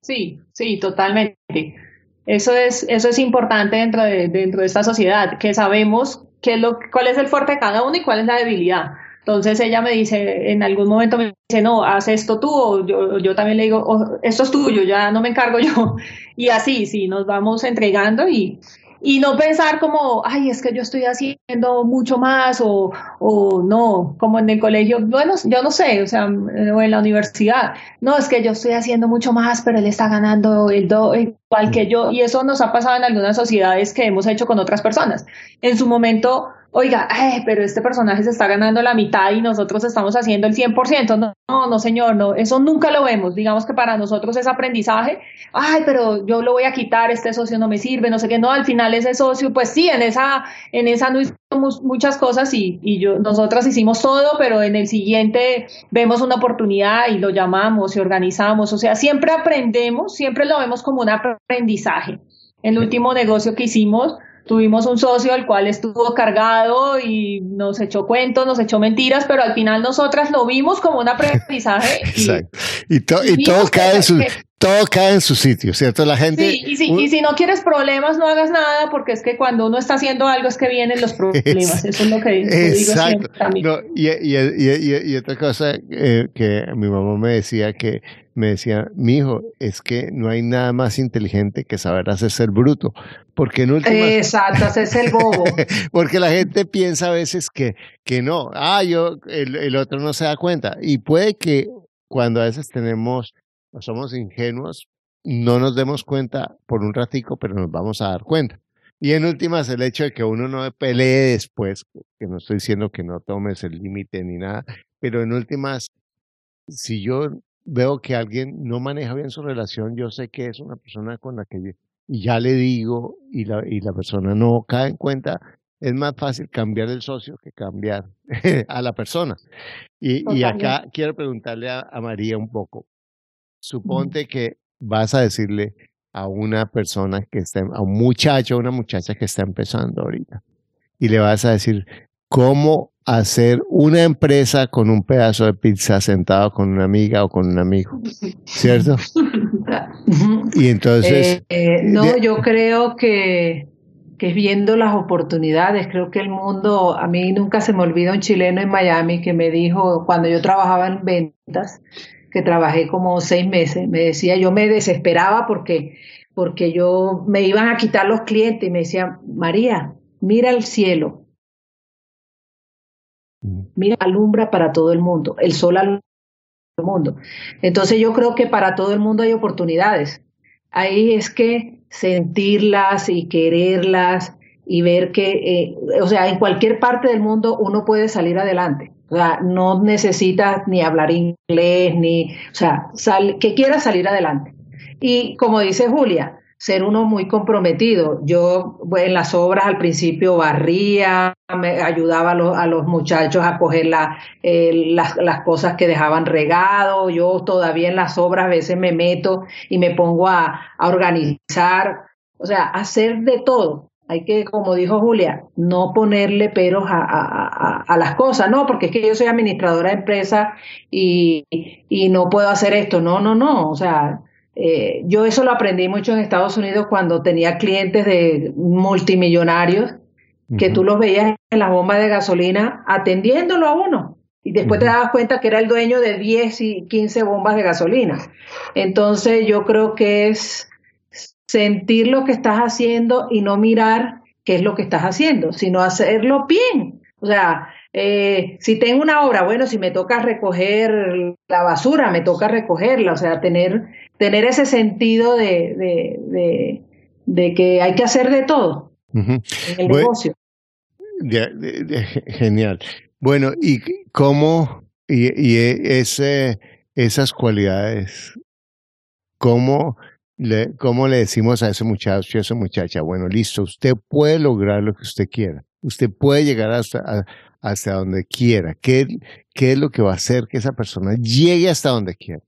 Sí, sí, totalmente. Eso es, eso es importante dentro de, dentro de esta sociedad, que sabemos qué es lo, cuál es el fuerte de cada uno y cuál es la debilidad. Entonces ella me dice, en algún momento me dice, no, haz esto tú, o yo, yo también le digo, oh, esto es tuyo, ya no me encargo yo. [laughs] Y así, sí, nos vamos entregando y, y no pensar como, ay, es que yo estoy haciendo mucho más o, o no, como en el colegio, bueno, yo no sé, o sea, o en la universidad, no, es que yo estoy haciendo mucho más, pero él está ganando el do, igual que yo, y eso nos ha pasado en algunas sociedades que hemos hecho con otras personas. En su momento, oiga, pero este personaje se está ganando la mitad y nosotros estamos haciendo el 100%. No, no, no, señor, no, eso nunca lo vemos. Digamos que para nosotros es aprendizaje. Ay, pero yo lo voy a quitar, este socio no me sirve, no sé qué. No, al final ese socio, pues sí, en esa, en esa no hicimos muchas cosas y, y yo, nosotras hicimos todo, pero en el siguiente vemos una oportunidad y lo llamamos y organizamos. O sea, siempre aprendemos, siempre lo vemos como un aprendizaje. El último negocio que hicimos, tuvimos un socio al cual estuvo cargado y nos echó cuentos, nos echó mentiras, pero al final nosotras lo vimos como un aprendizaje. [laughs] Exacto. Y, todo, cae en su, todo cae en su sitio, ¿cierto? La gente... Sí, y si, y si no quieres problemas, no hagas nada, porque es que cuando uno está haciendo algo es que vienen los [laughs] problemas. Eso es lo que digo siempre No, y, y, otra cosa eh, que mi mamá me decía que me decía, mi hijo, es que no hay nada más inteligente que saber hacerse el bruto. Porque en última... Exacto, hacerse el [laughs] bobo. porque la gente piensa a veces que, que no, ah, yo, el, el otro no se da cuenta. Y puede que cuando a veces tenemos, somos ingenuos, no nos demos cuenta por un ratico, pero nos vamos a dar cuenta. Y en últimas, el hecho de que uno no pelee después, que no estoy diciendo que no tomes el límite ni nada, pero en últimas, si yo veo que alguien no maneja bien su relación, yo sé que es una persona con la que ya le digo y la, y la persona no cae en cuenta, es más fácil cambiar el socio que cambiar [laughs] a la persona. Y, y acá quiero preguntarle a, María un poco. Suponte que vas a decirle a una persona que está, a un muchacho, a una muchacha que está empezando ahorita, y le vas a decir, cómo hacer una empresa con un pedazo de pizza sentado con una amiga o con un amigo, ¿cierto? [laughs] y entonces... Eh, eh, no, yo creo que, que viendo las oportunidades, creo que el mundo, a mí nunca se me olvida un chileno en Miami que me dijo, cuando yo trabajaba en ventas, que trabajé como seis meses, me decía, yo me desesperaba porque, porque yo me iban a quitar los clientes y me decía, María, mira el cielo, Mira, alumbra para todo el mundo, el sol alumbra para todo el mundo. Entonces yo creo que para todo el mundo hay oportunidades. Ahí es que sentirlas y quererlas y ver que, eh, o sea, en cualquier parte del mundo uno puede salir adelante. O sea, no necesitas ni hablar inglés, ni, o sea, que quieras salir adelante. Y como dice Julia, ser uno muy comprometido. Yo en las obras al principio barría, me ayudaba a los, muchachos a coger eh, las, las, cosas que dejaban regado. Yo todavía en las obras a veces me meto y me pongo a, organizar, o sea, hacer de todo. Hay que, como dijo Julia, no ponerle peros a, a, las cosas, no, porque es que yo soy administradora de empresa y, y no puedo hacer esto. No, no, no. O sea, eh, yo eso lo aprendí mucho en Estados Unidos cuando tenía clientes de multimillonarios que tú los veías en las bombas de gasolina atendiéndolo a uno y después te dabas cuenta que era el dueño de 10 y 15 bombas de gasolina. Entonces yo creo que es sentir lo que estás haciendo y no mirar qué es lo que estás haciendo, sino hacerlo bien. O sea, eh, si tengo una obra, bueno, si me toca recoger la basura, me toca recogerla, o sea, tener tener ese sentido de, de, que hay que hacer de todo en el negocio. genial. Bueno, ¿y cómo, y, y ese, esas cualidades, cómo le, cómo le decimos a ese muchacho, a esa muchacha, bueno, listo, usted puede lograr lo que usted quiera, usted puede llegar hasta, hasta donde quiera, ¿Qué, ¿qué es lo que va a hacer que esa persona llegue hasta donde quiera?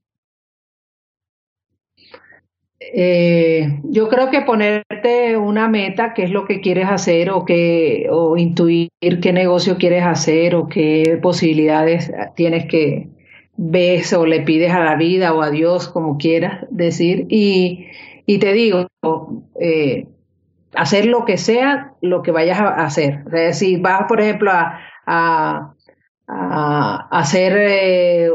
Eh, yo creo que ponerte una meta, qué es lo que quieres hacer o, que, o intuir qué negocio quieres hacer o qué posibilidades tienes que ves o le pides a la vida o a Dios, como quieras decir. Y, y te digo, eh, hacer lo que sea, lo que vayas a hacer. Es decir, vas, por ejemplo, a, a, a hacer, eh,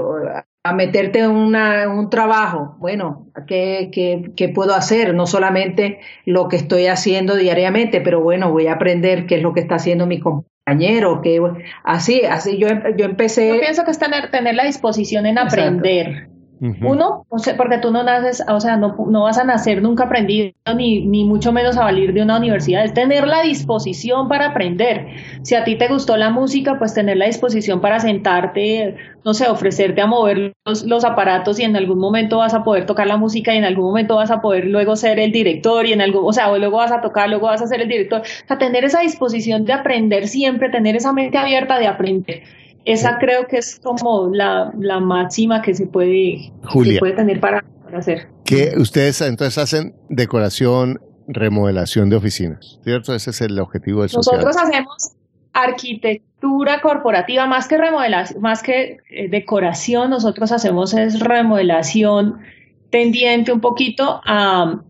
a meterte en un trabajo, bueno, ¿qué, ¿qué, puedo hacer? No solamente lo que estoy haciendo diariamente, pero bueno, voy a aprender qué es lo que está haciendo mi compañero, que así, así yo, yo empecé. Yo pienso que es tener, tener la disposición en aprender. Uno, porque tú no naces, o sea, no, no vas a nacer nunca aprendido, ni, ni, mucho menos a valer de una universidad, es tener la disposición para aprender. Si a ti te gustó la música, pues tener la disposición para sentarte, no sé, ofrecerte a mover los, los aparatos y en algún momento vas a poder tocar la música y en algún momento vas a poder luego ser el director y en algún, o sea, luego vas a tocar, luego vas a ser el director. O sea, tener esa disposición de aprender siempre, tener esa mente abierta de aprender esa creo que es como la, la máxima que se puede, puede tener para, hacer. Que ustedes entonces hacen decoración, remodelación de oficinas, ¿cierto? Ese es el objetivo del social. Nosotros hacemos arquitectura corporativa, más que remodelación, más que eh, decoración, nosotros hacemos es remodelación tendiente un poquito a,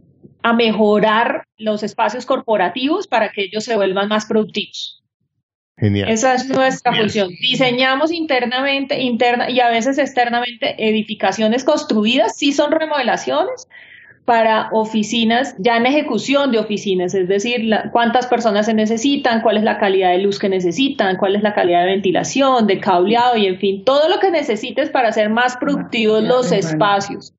a mejorar los espacios corporativos para que ellos se vuelvan más productivos. Esa es nuestra función. Diseñamos internamente, interna y a veces externamente edificaciones construidas, sí son remodelaciones para oficinas, ya en ejecución de oficinas, es decir, cuántas personas se necesitan, cuál es la calidad de luz que necesitan, cuál es la calidad de ventilación, de cableado y en fin, todo lo que necesites para hacer más productivos los espacios.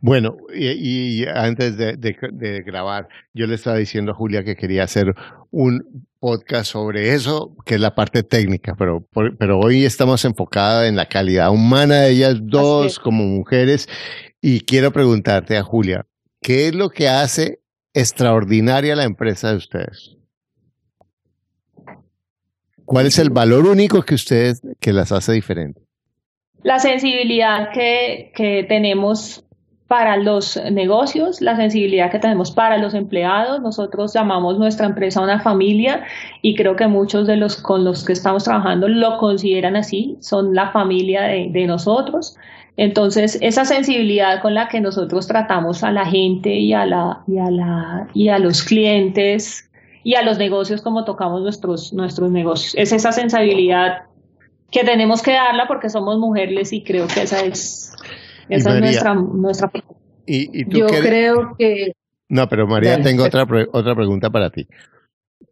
Bueno, y, antes de, de, grabar, yo le estaba diciendo a Julia que quería hacer un podcast sobre eso, que es la parte técnica, pero, pero hoy estamos enfocados en la calidad humana de ellas dos como mujeres. Y quiero preguntarte a Julia, ¿qué es lo que hace extraordinaria la empresa de ustedes? ¿Cuál es el valor único que ustedes, que las hace diferentes? La sensibilidad que, que tenemos para los negocios, la sensibilidad que tenemos para los empleados. Nosotros llamamos nuestra empresa una familia y creo que muchos de los con los que estamos trabajando lo consideran así, son la familia de, nosotros. Entonces, esa sensibilidad con la que nosotros tratamos a la gente y a, la, y a, la, y a los clientes y a los negocios como tocamos nuestros, nuestros negocios, es esa sensibilidad que tenemos que darla porque somos mujeres y creo que esa es esa es nuestra, nuestra... ¿Y, Yo creo que... No, pero María, tengo otra, otra pregunta para ti.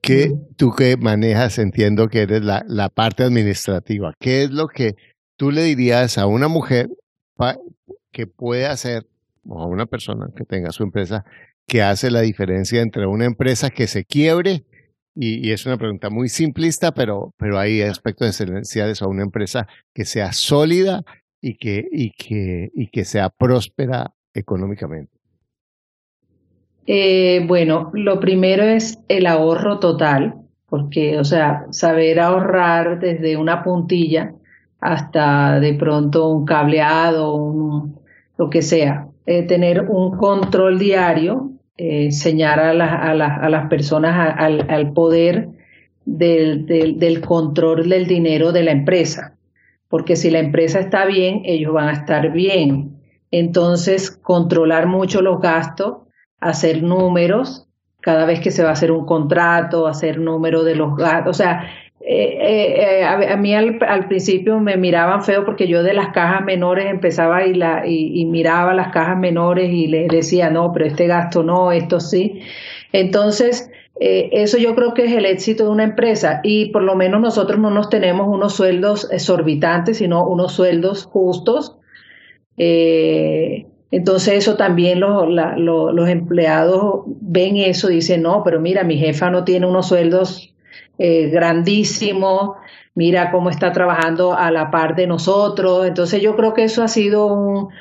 ¿Qué, tú que manejas, entiendo que eres la, la parte administrativa, ¿qué es lo que tú le dirías a una mujer que puede hacer, o a una persona que tenga su empresa, que hace la diferencia entre una empresa que se quiebre y, es una pregunta muy simplista, pero, pero hay aspectos esenciales a una empresa que sea sólida y que, y que, y que sea próspera económicamente. Eh, bueno, lo primero es el ahorro total, porque, o sea, saber ahorrar desde una puntilla hasta de pronto un cableado, un, lo que sea, eh, tener un control diario, eh, enseñar a, a, a, las personas al, poder del, del, control del dinero de la empresa, porque si la empresa está bien, ellos van a estar bien. Entonces, controlar mucho los gastos, hacer números, cada vez que se va a hacer un contrato, hacer número de los gastos, o sea, eh, eh, eh, a, mí al, principio me miraban feo porque yo de las cajas menores empezaba y, la, y, miraba las cajas menores y les decía, no, pero este gasto no, esto sí. Entonces, eso yo creo que es el éxito de una empresa y por lo menos nosotros no nos tenemos unos sueldos exorbitantes, sino unos sueldos justos. entonces eso también los, los empleados ven eso, dicen, no, pero mira, mi jefa no tiene unos sueldos eh, grandísimo, mira cómo está trabajando a la par de nosotros. Entonces yo creo que eso ha sido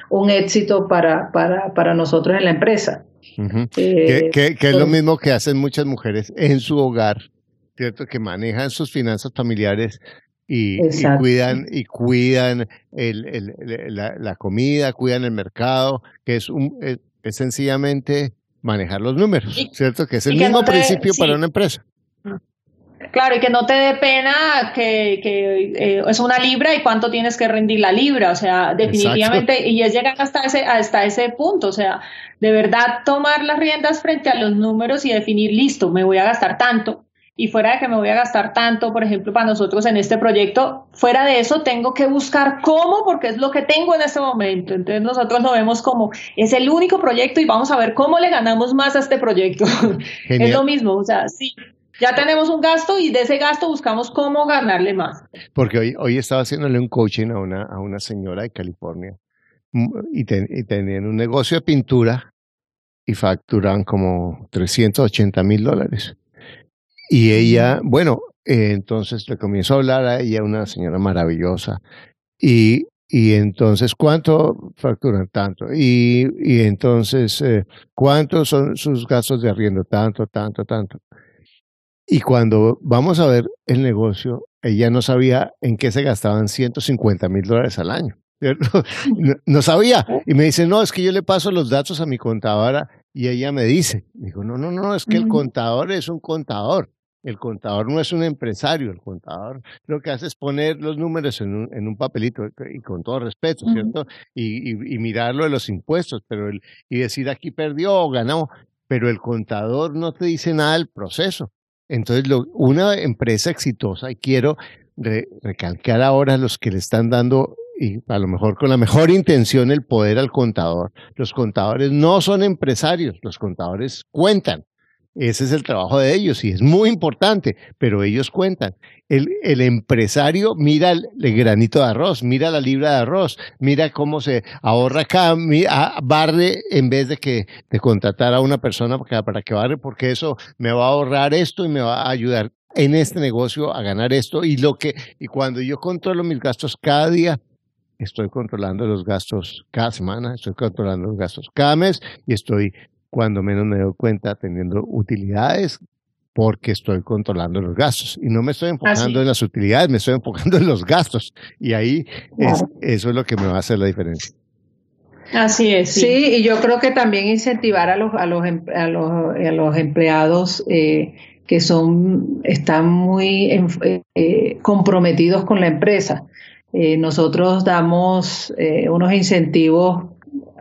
un, éxito para, para, para, nosotros en la empresa. Eh, que, es lo mismo que hacen muchas mujeres en su hogar, ¿cierto? Que manejan sus finanzas familiares y, cuidan y cuidan el, la, comida, cuidan el mercado, que es, un, es, sencillamente manejar los números, ¿cierto? Que es el mismo principio para una empresa. Claro, y que no te dé pena que, que eh, es una libra y cuánto tienes que rendir la libra, o sea, definitivamente, y es llegar hasta ese, hasta ese punto, o sea, de verdad tomar las riendas frente a los números y definir, listo, me voy a gastar tanto, y fuera de que me voy a gastar tanto, por ejemplo, para nosotros en este proyecto, fuera de eso tengo que buscar cómo, porque es lo que tengo en este momento. Entonces nosotros lo vemos como es el único proyecto y vamos a ver cómo le ganamos más a este proyecto. [laughs] es lo mismo, o sea, sí, ya tenemos un gasto y de ese gasto buscamos cómo ganarle más. Porque hoy, hoy estaba haciéndole un coaching a una, a una señora de California mm, y, tenían un negocio de pintura y facturan como 380 mil dólares. Y ella, bueno, eh, entonces le comienzo a hablar a ella, una señora maravillosa. Y, y entonces, ¿cuánto facturan? Tanto. Y, y entonces, eh, ¿cuántos son sus gastos de arriendo? Tanto, tanto, tanto. Y cuando vamos a ver el negocio, ella no sabía en qué se gastaban 150 mil dólares al año. [laughs] No, sabía. Y me dice, no, es que yo le paso los datos a mi contadora y ella me dice, dijo, no, no, no, es que el contador es un contador. El contador no es un empresario, el contador lo que hace es poner los números en un, en un papelito y con todo respeto, ¿cierto? Y, y, mirarlo de los impuestos, pero el, y decir aquí perdió o ganó, pero el contador no te dice nada del proceso. Entonces, una empresa exitosa, y quiero recalcar ahora a los que le están dando, y a lo mejor con la mejor intención, el poder al contador. Los contadores no son empresarios, los contadores cuentan. Ese es el trabajo de ellos y es muy importante, pero ellos cuentan. El, empresario mira el, granito de arroz, mira la libra de arroz, mira cómo se ahorra acá, barre en vez de que de contratar a una persona para, para que barre, porque eso me va a ahorrar esto y me va a ayudar en este negocio a ganar esto. Y lo que, y cuando yo controlo mis gastos cada día, estoy controlando los gastos cada semana, estoy controlando los gastos cada mes y estoy cuando menos me doy cuenta teniendo utilidades porque estoy controlando los gastos. Y no me estoy enfocando en las utilidades, me estoy enfocando en los gastos. Y ahí es, eso es lo que me va a hacer la diferencia. Así es. Sí, y yo creo que también incentivar a los, a los, em, a los, a los empleados eh, que son, están muy eh, comprometidos con la empresa. Eh, nosotros damos unos incentivos,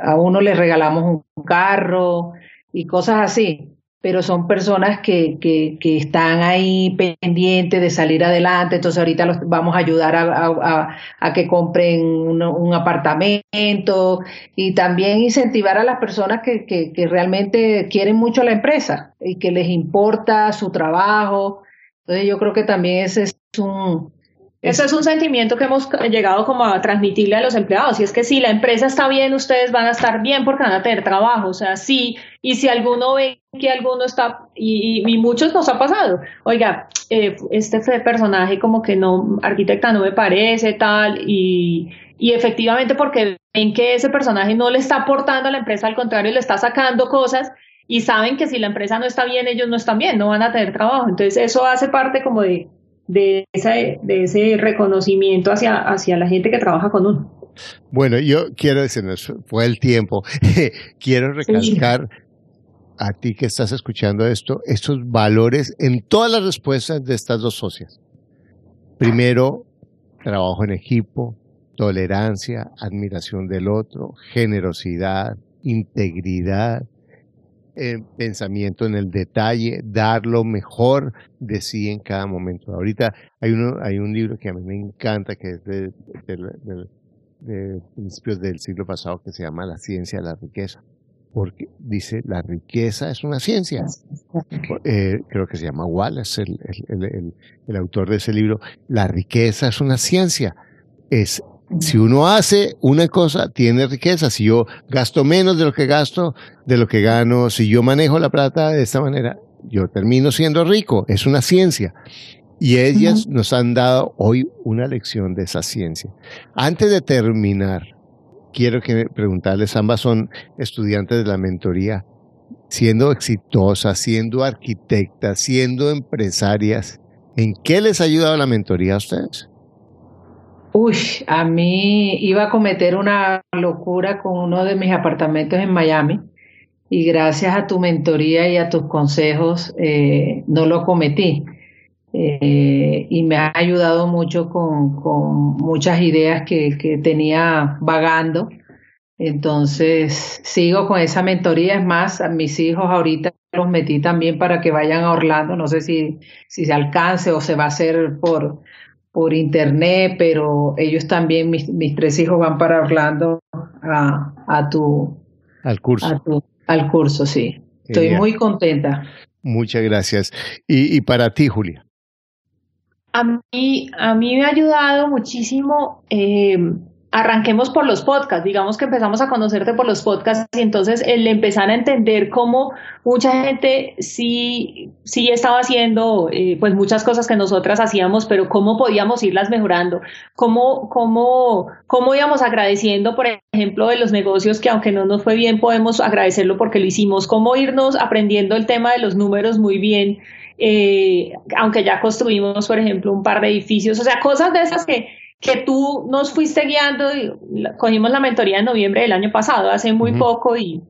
a uno le regalamos un carro, y cosas así, pero son personas que, que, que, están ahí pendientes de salir adelante, entonces ahorita los vamos a ayudar a, a, que compren un, apartamento y también incentivar a las personas que, que, realmente quieren mucho la empresa y que les importa su trabajo. Entonces yo creo que también ese es un, Ese es un sentimiento que hemos llegado como a transmitirle a los empleados. Y es que si la empresa está bien, ustedes van a estar bien porque van a tener trabajo. O sea, sí. Y si alguno ve que alguno está, y, muchos nos ha pasado, oiga, eh, este personaje como que no, arquitecta no me parece, tal, y, y efectivamente porque ven que ese personaje no le está aportando a la empresa, al contrario, le está sacando cosas y saben que si la empresa no está bien, ellos no están bien, no van a tener trabajo. Entonces eso hace parte como de, de, ese, de ese reconocimiento hacia, hacia la gente que trabaja con uno. Bueno, yo quiero decir, fue el tiempo, [laughs] quiero recalcar a ti que estás escuchando esto, estos valores en todas las respuestas de estas dos socias. Primero, trabajo en equipo, tolerancia, admiración del otro, generosidad, integridad, eh, pensamiento en el detalle, dar lo mejor de sí en cada momento. Ahorita hay, uno, hay un libro que a mí me encanta, que es de, principios del siglo pasado, que se llama La ciencia de la riqueza porque dice la riqueza es una ciencia. Eh, creo que se llama Wallace, el, el, el, autor de ese libro. La riqueza es una ciencia. Es si uno hace una cosa, tiene riqueza. Si yo gasto menos de lo que gasto, de lo que gano, si yo manejo la plata de esta manera, yo termino siendo rico. Es una ciencia. Y ellas nos han dado hoy una lección de esa ciencia. Antes de terminar, quiero que preguntarles, ambas son estudiantes de la mentoría, siendo exitosas, siendo arquitectas, siendo empresarias, ¿en qué les ha ayudado la mentoría a ustedes? Uy, a mí iba a cometer una locura con uno de mis apartamentos en Miami y gracias a tu mentoría y a tus consejos eh, no lo cometí. Eh, y me ha ayudado mucho con, muchas ideas que, que, tenía vagando. Entonces, sigo con esa mentoría. Es más, a mis hijos ahorita los metí también para que vayan a Orlando. No sé si, si se alcance o se va a hacer por, por internet, pero ellos también, mis, tres hijos van para Orlando a, a tu... Al curso. al curso, sí. Estoy muy contenta. Muchas gracias. Y, y, para ti, Julia. A mí, a mí me ha ayudado muchísimo eh, arranquemos por los podcasts, digamos que empezamos a conocerte por los podcasts y entonces el empezar a entender cómo mucha gente sí, sí estaba haciendo eh, pues muchas cosas que nosotras hacíamos, pero cómo podíamos irlas mejorando, cómo, cómo, cómo íbamos agradeciendo, por ejemplo, de los negocios que aunque no nos fue bien, podemos agradecerlo porque lo hicimos, cómo irnos aprendiendo el tema de los números muy bien. Eh, aunque ya construimos, por ejemplo, un par de edificios, o sea, cosas de esas que, que tú nos fuiste guiando, y cogimos la mentoría en noviembre del año pasado, hace muy poco, y,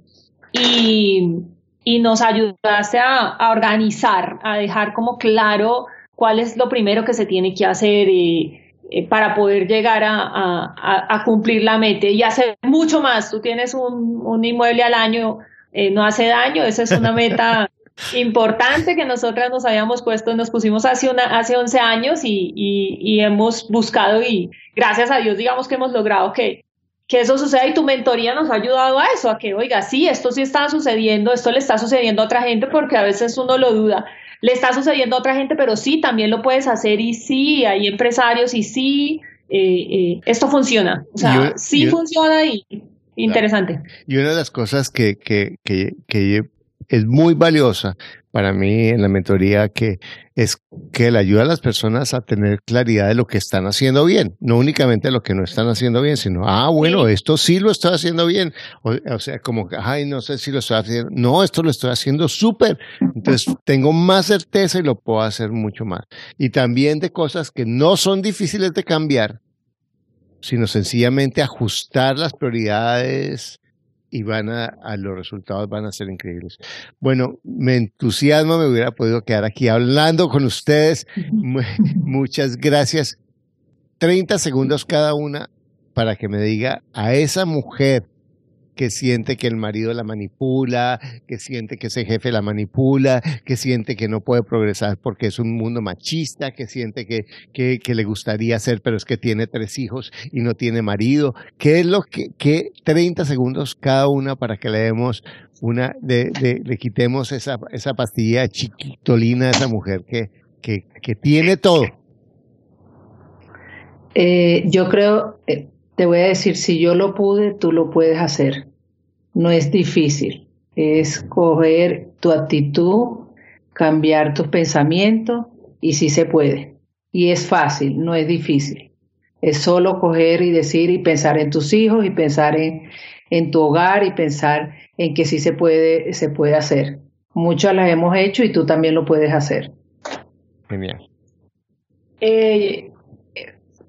y, y, nos ayudaste a, organizar, a dejar como claro cuál es lo primero que se tiene que hacer eh, eh, para poder llegar a, a, a, cumplir la meta y hacer mucho más. Tú tienes un, un inmueble al año, eh, no hace daño, esa es una meta [laughs] importante que nosotras nos habíamos puesto, nos pusimos hace, una, hace 11 años y, y, hemos buscado y gracias a Dios digamos que hemos logrado que, que eso suceda y tu mentoría nos ha ayudado a eso, a que, oiga, sí, esto sí está sucediendo, esto le está sucediendo a otra gente porque a veces uno lo duda, le está sucediendo a otra gente, pero sí, también lo puedes hacer y sí, hay empresarios y sí, eh, eh, esto funciona, o sea, sí funciona y interesante. Y una de las cosas que, que, que, que es muy valiosa para mí en la mentoría que es que le ayuda a las personas a tener claridad de lo que están haciendo bien, no únicamente lo que no están haciendo bien, sino, ah, bueno, esto sí lo estoy haciendo bien, o, sea, como ay, no sé si lo estoy haciendo, no, esto lo estoy haciendo súper, entonces tengo más certeza y lo puedo hacer mucho más. Y también de cosas que no son difíciles de cambiar, sino sencillamente ajustar las prioridades, y van a, los resultados van a ser increíbles. Bueno, me entusiasma, me hubiera podido quedar aquí hablando con ustedes. [laughs] Muchas gracias. 30 segundos cada una para que me diga a esa mujer que siente que el marido la manipula, que siente que ese jefe la manipula, que siente que no puede progresar porque es un mundo machista, que siente que, que, le gustaría hacer, pero es que tiene tres hijos y no tiene marido. ¿Qué es lo que, que 30 segundos cada una para que le demos una, de, le quitemos esa, esa pastilla chiquitolina a esa mujer que, que, que tiene todo? Eh, yo creo, eh, te voy a decir, si yo lo pude, tú lo puedes hacer. No es difícil. Es coger tu actitud, cambiar tus pensamientos y sí se puede. Y es fácil, no es difícil. Es solo coger y decir y pensar en tus hijos y pensar en, en tu hogar y pensar en que sí se puede, se puede hacer. Muchas las hemos hecho y tú también lo puedes hacer. Genial. Eh,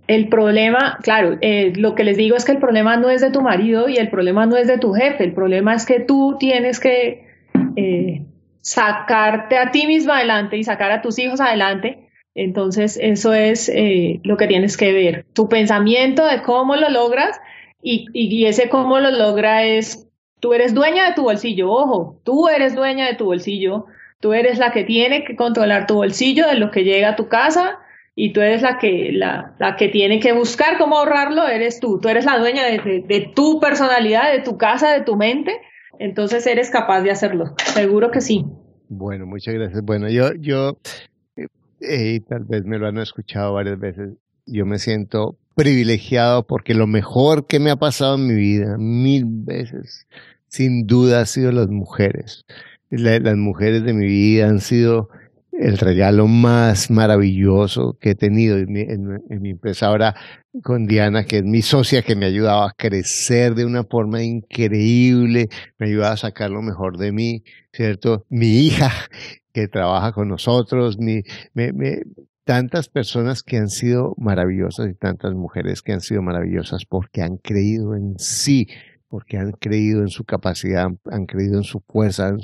el problema, claro, eh, lo que les digo es que el problema no es de tu marido y el problema no es de tu jefe, el problema es que tú tienes que eh, sacarte a ti misma adelante y sacar a tus hijos adelante. Entonces, eso es lo que tienes que ver. Tu pensamiento de cómo lo logras y, y, ese cómo lo logra es, tú eres dueña de tu bolsillo, ojo, tú eres dueña de tu bolsillo, tú eres la que tiene que controlar tu bolsillo de lo que llega a tu casa y tú eres la que, la, la que tiene que buscar cómo ahorrarlo, eres tú, tú eres la dueña de, de, tu personalidad, de tu casa, de tu mente, entonces eres capaz de hacerlo, seguro que sí. Bueno, muchas gracias. Bueno, yo, yo, eh, tal vez me lo han escuchado varias veces, yo me siento privilegiado porque lo mejor que me ha pasado en mi vida, mil veces, sin duda, ha sido las mujeres. las mujeres de mi vida han sido el regalo más maravilloso que he tenido en mi, empresa ahora con Diana, que es mi socia, que me ha ayudado a crecer de una forma increíble, me ha ayudado a sacar lo mejor de mí, ¿cierto? Mi hija, [laughs] que trabaja con nosotros, tantas personas que han sido maravillosas y tantas mujeres que han sido maravillosas porque han creído en sí, porque han creído en su capacidad, han creído en su fuerza,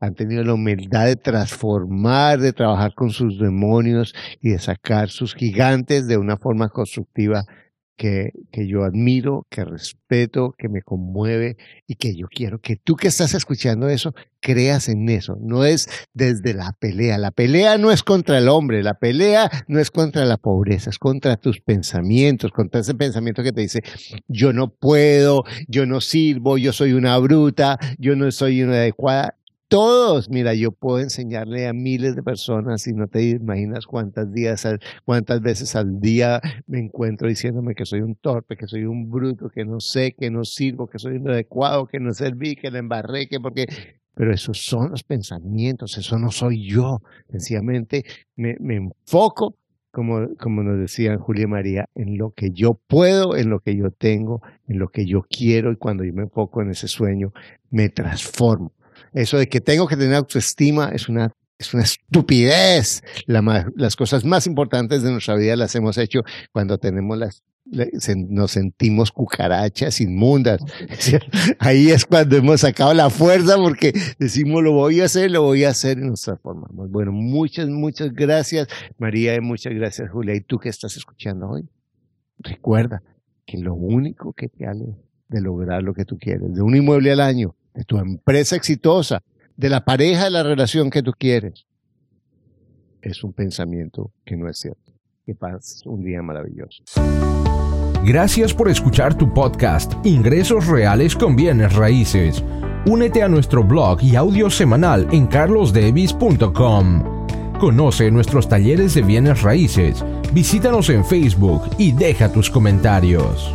han tenido la humildad de transformar, de trabajar con sus demonios y de sacar sus gigantes de una forma constructiva que, yo admiro, que respeto, que me conmueve y que yo quiero que tú que estás escuchando eso, creas en eso. No es desde la pelea. La pelea no es contra el hombre, la pelea no es contra la pobreza, es contra tus pensamientos, contra ese pensamiento que te dice, yo no puedo, yo no sirvo, yo soy una bruta, yo no soy una adecuada todos, mira, yo puedo enseñarle a miles de personas y no te imaginas cuántas días, cuántas veces al día me encuentro diciéndome que soy un torpe, que soy un bruto, que no sé, que no sirvo, que soy inadecuado, que no serví, que la embarré, que porque pero esos son los pensamientos, eso no soy yo. Sencillamente me, me enfoco, como, como nos decía Julia María, en lo que yo puedo, en lo que yo tengo, en lo que yo quiero, y cuando yo me enfoco en ese sueño, me transformo. Eso de que tengo que tener autoestima es una, es una estupidez. las cosas más importantes de nuestra vida las hemos hecho cuando tenemos las, nos sentimos cucarachas inmundas. [laughs] Ahí es cuando hemos sacado la fuerza porque decimos lo voy a hacer, lo voy a hacer y nos transformamos. Bueno, muchas, muchas gracias María y muchas gracias Julia. ¿Y tú que estás escuchando hoy? Recuerda que lo único que te hace de lograr lo que tú quieres, de un inmueble al año, de tu empresa exitosa, de la pareja, de la relación que tú quieres, es un pensamiento que no es cierto. Que pases un día maravilloso. Gracias por escuchar tu podcast Ingresos Reales con Bienes Raíces. Únete a nuestro blog y audio semanal en carlosdevis.com. Conoce nuestros talleres de bienes raíces, visítanos en Facebook y deja tus comentarios.